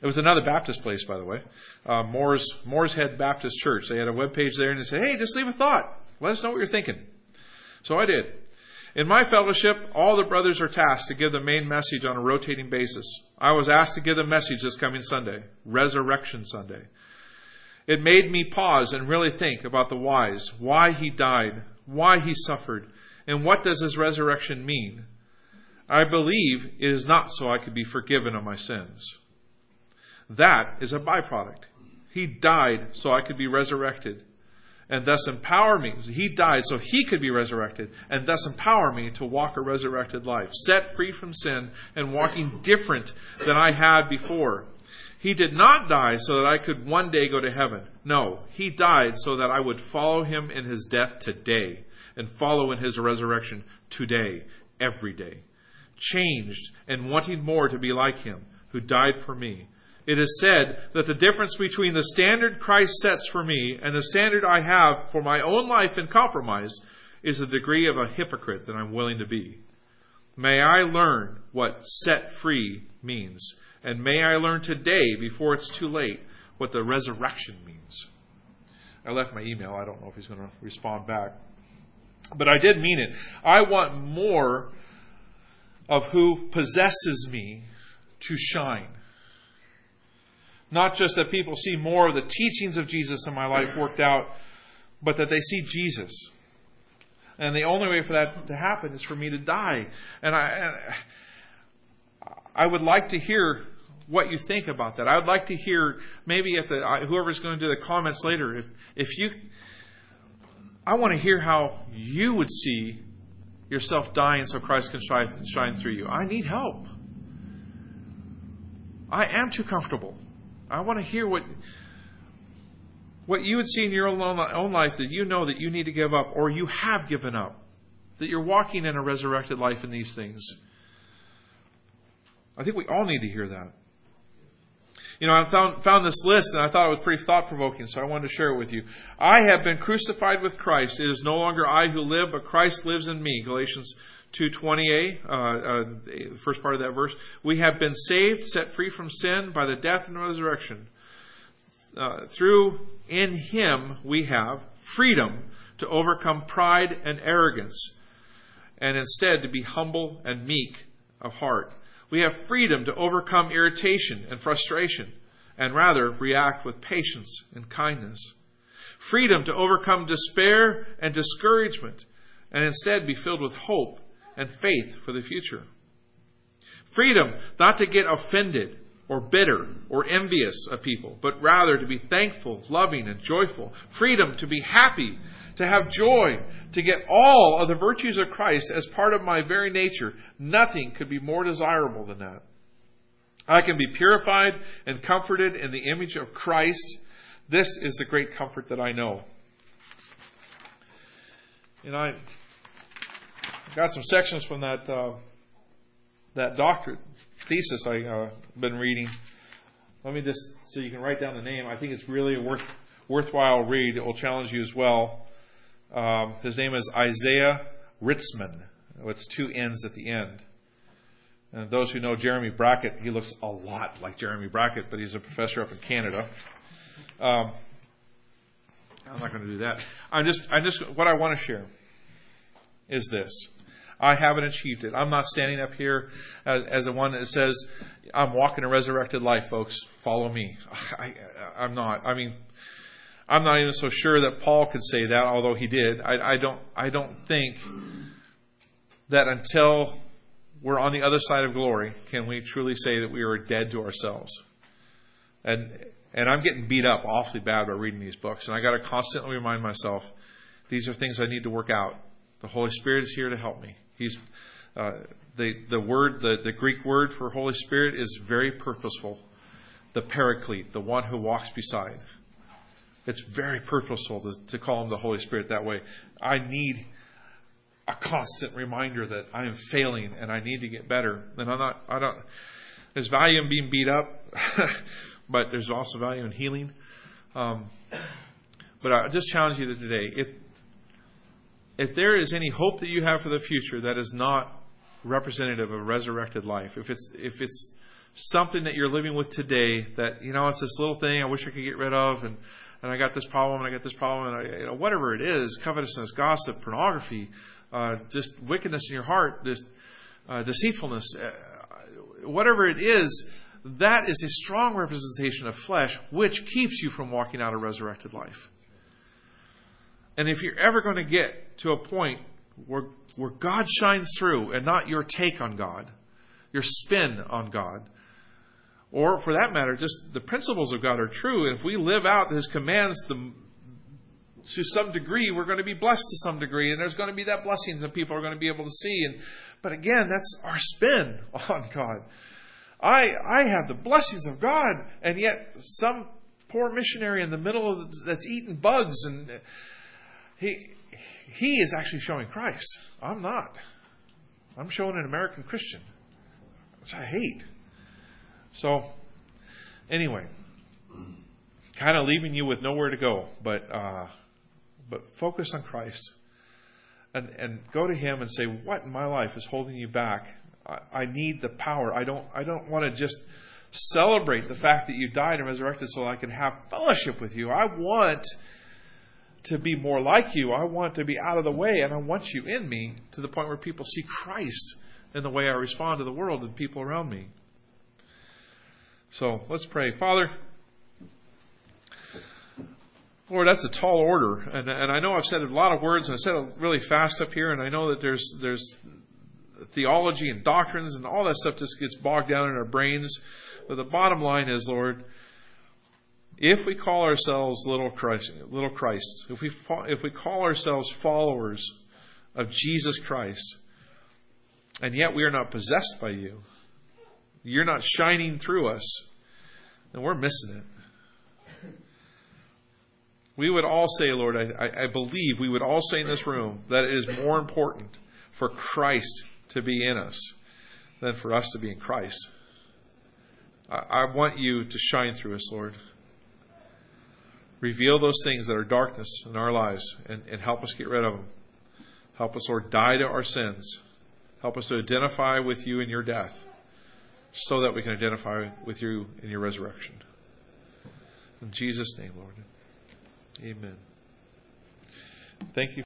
it was another Baptist place, by the way, uh, Moore's, Moore's Head Baptist Church. They had a web page there, and they said, "Hey, just leave a thought. Let us know what you're thinking." So I did. In my fellowship, all the brothers are tasked to give the main message on a rotating basis. I was asked to give the message this coming Sunday, Resurrection Sunday. It made me pause and really think about the whys, why he died, why he suffered, and what does his resurrection mean? I believe it is not so I could be forgiven of my sins. That is a byproduct. He died so I could be resurrected and thus empower me. He died so he could be resurrected and thus empower me to walk a resurrected life, set free from sin and walking different than I had before. He did not die so that I could one day go to heaven. No, he died so that I would follow him in his death today and follow in his resurrection today, every day. Changed and wanting more to be like him who died for me it is said that the difference between the standard Christ sets for me and the standard I have for my own life in compromise is the degree of a hypocrite that I'm willing to be. May I learn what set free means. And may I learn today, before it's too late, what the resurrection means. I left my email. I don't know if he's going to respond back. But I did mean it. I want more of who possesses me to shine. Not just that people see more of the teachings of Jesus in my life worked out, but that they see Jesus. And the only way for that to happen is for me to die. And I, I would like to hear what you think about that. I would like to hear maybe at the whoever's going to do the comments later. If if you, I want to hear how you would see yourself dying so Christ can shine, shine through you. I need help. I am too comfortable. I want to hear what what you would see in your own life that you know that you need to give up or you have given up. That you're walking in a resurrected life in these things. I think we all need to hear that. You know, I found, found this list and I thought it was pretty thought provoking, so I wanted to share it with you. I have been crucified with Christ. It is no longer I who live, but Christ lives in me. Galatians 2:20a, uh, uh, the first part of that verse. We have been saved, set free from sin by the death and resurrection. Uh, through in Him we have freedom to overcome pride and arrogance, and instead to be humble and meek of heart. We have freedom to overcome irritation and frustration, and rather react with patience and kindness. Freedom to overcome despair and discouragement, and instead be filled with hope and faith for the future. Freedom not to get offended or bitter or envious of people, but rather to be thankful, loving, and joyful. Freedom to be happy, to have joy, to get all of the virtues of Christ as part of my very nature. Nothing could be more desirable than that. I can be purified and comforted in the image of Christ. This is the great comfort that I know. And I got some sections from that uh, that doctorate thesis I've uh, been reading. Let me just so you can write down the name. I think it's really a worth worthwhile read. It will challenge you as well. Um, his name is Isaiah Ritzmann. It's two N's at the end. And those who know Jeremy Brackett, he looks a lot like Jeremy Brackett, but he's a professor up in Canada. Um, I'm not going to do that. I'm just, I'm just, what I want to share is this. I haven't achieved it. I'm not standing up here as, as the one that says, I'm walking a resurrected life, folks. Follow me. I, I'm not. I mean, I'm not even so sure that Paul could say that, although he did. I, I don't. I don't think that until we're on the other side of glory can we truly say that we are dead to ourselves. And and I'm getting beat up awfully bad by reading these books, and I got to constantly remind myself these are things I need to work out. The Holy Spirit is here to help me. He's uh, the, the word, the, the Greek word for Holy Spirit is very purposeful. The paraclete, the one who walks beside. It's very purposeful to, to call him the Holy Spirit that way. I need a constant reminder that I am failing and I need to get better. And I'm not, I don't, there's value in being beat up, but there's also value in healing. Um, but I just challenge you today. If, if there is any hope that you have for the future that is not representative of resurrected life, if it's, if it's something that you're living with today that, you know, it's this little thing I wish I could get rid of and, and I got this problem and I got this problem and I, you know, whatever it is, covetousness, gossip, pornography, uh, just wickedness in your heart, just uh, deceitfulness, uh, whatever it is, that is a strong representation of flesh, which keeps you from walking out a resurrected life. And if you're ever going to get to a point where, where God shines through and not your take on God, your spin on God, or for that matter, just the principles of God are true, and if we live out His commands the, to some degree, we're going to be blessed to some degree, and there's going to be that blessings that people are going to be able to see. And but again, that's our spin on God. I I have the blessings of God, and yet some poor missionary in the middle of the, that's eating bugs, and he he is actually showing Christ. I'm not. I'm showing an American Christian, which I hate. So, anyway, kind of leaving you with nowhere to go, but uh, but focus on Christ, and and go to Him and say, "What in my life is holding you back? I, I need the power. I don't I don't want to just celebrate the fact that you died and resurrected so I can have fellowship with you. I want." To be more like you, I want to be out of the way, and I want you in me to the point where people see Christ in the way I respond to the world and people around me. So let's pray. Father, Lord, that's a tall order. And, and I know I've said a lot of words and I said it really fast up here, and I know that there's, there's theology and doctrines and all that stuff just gets bogged down in our brains. But the bottom line is, Lord, if we call ourselves little Christ, little Christ, if we if we call ourselves followers of Jesus Christ, and yet we are not possessed by you, you're not shining through us, then we're missing it. We would all say, Lord, I, I believe we would all say in this room that it is more important for Christ to be in us than for us to be in Christ. I, I want you to shine through us, Lord. Reveal those things that are darkness in our lives and, and help us get rid of them. Help us, Lord, die to our sins. Help us to identify with you in your death so that we can identify with you in your resurrection. In Jesus' name, Lord. Amen. Thank you.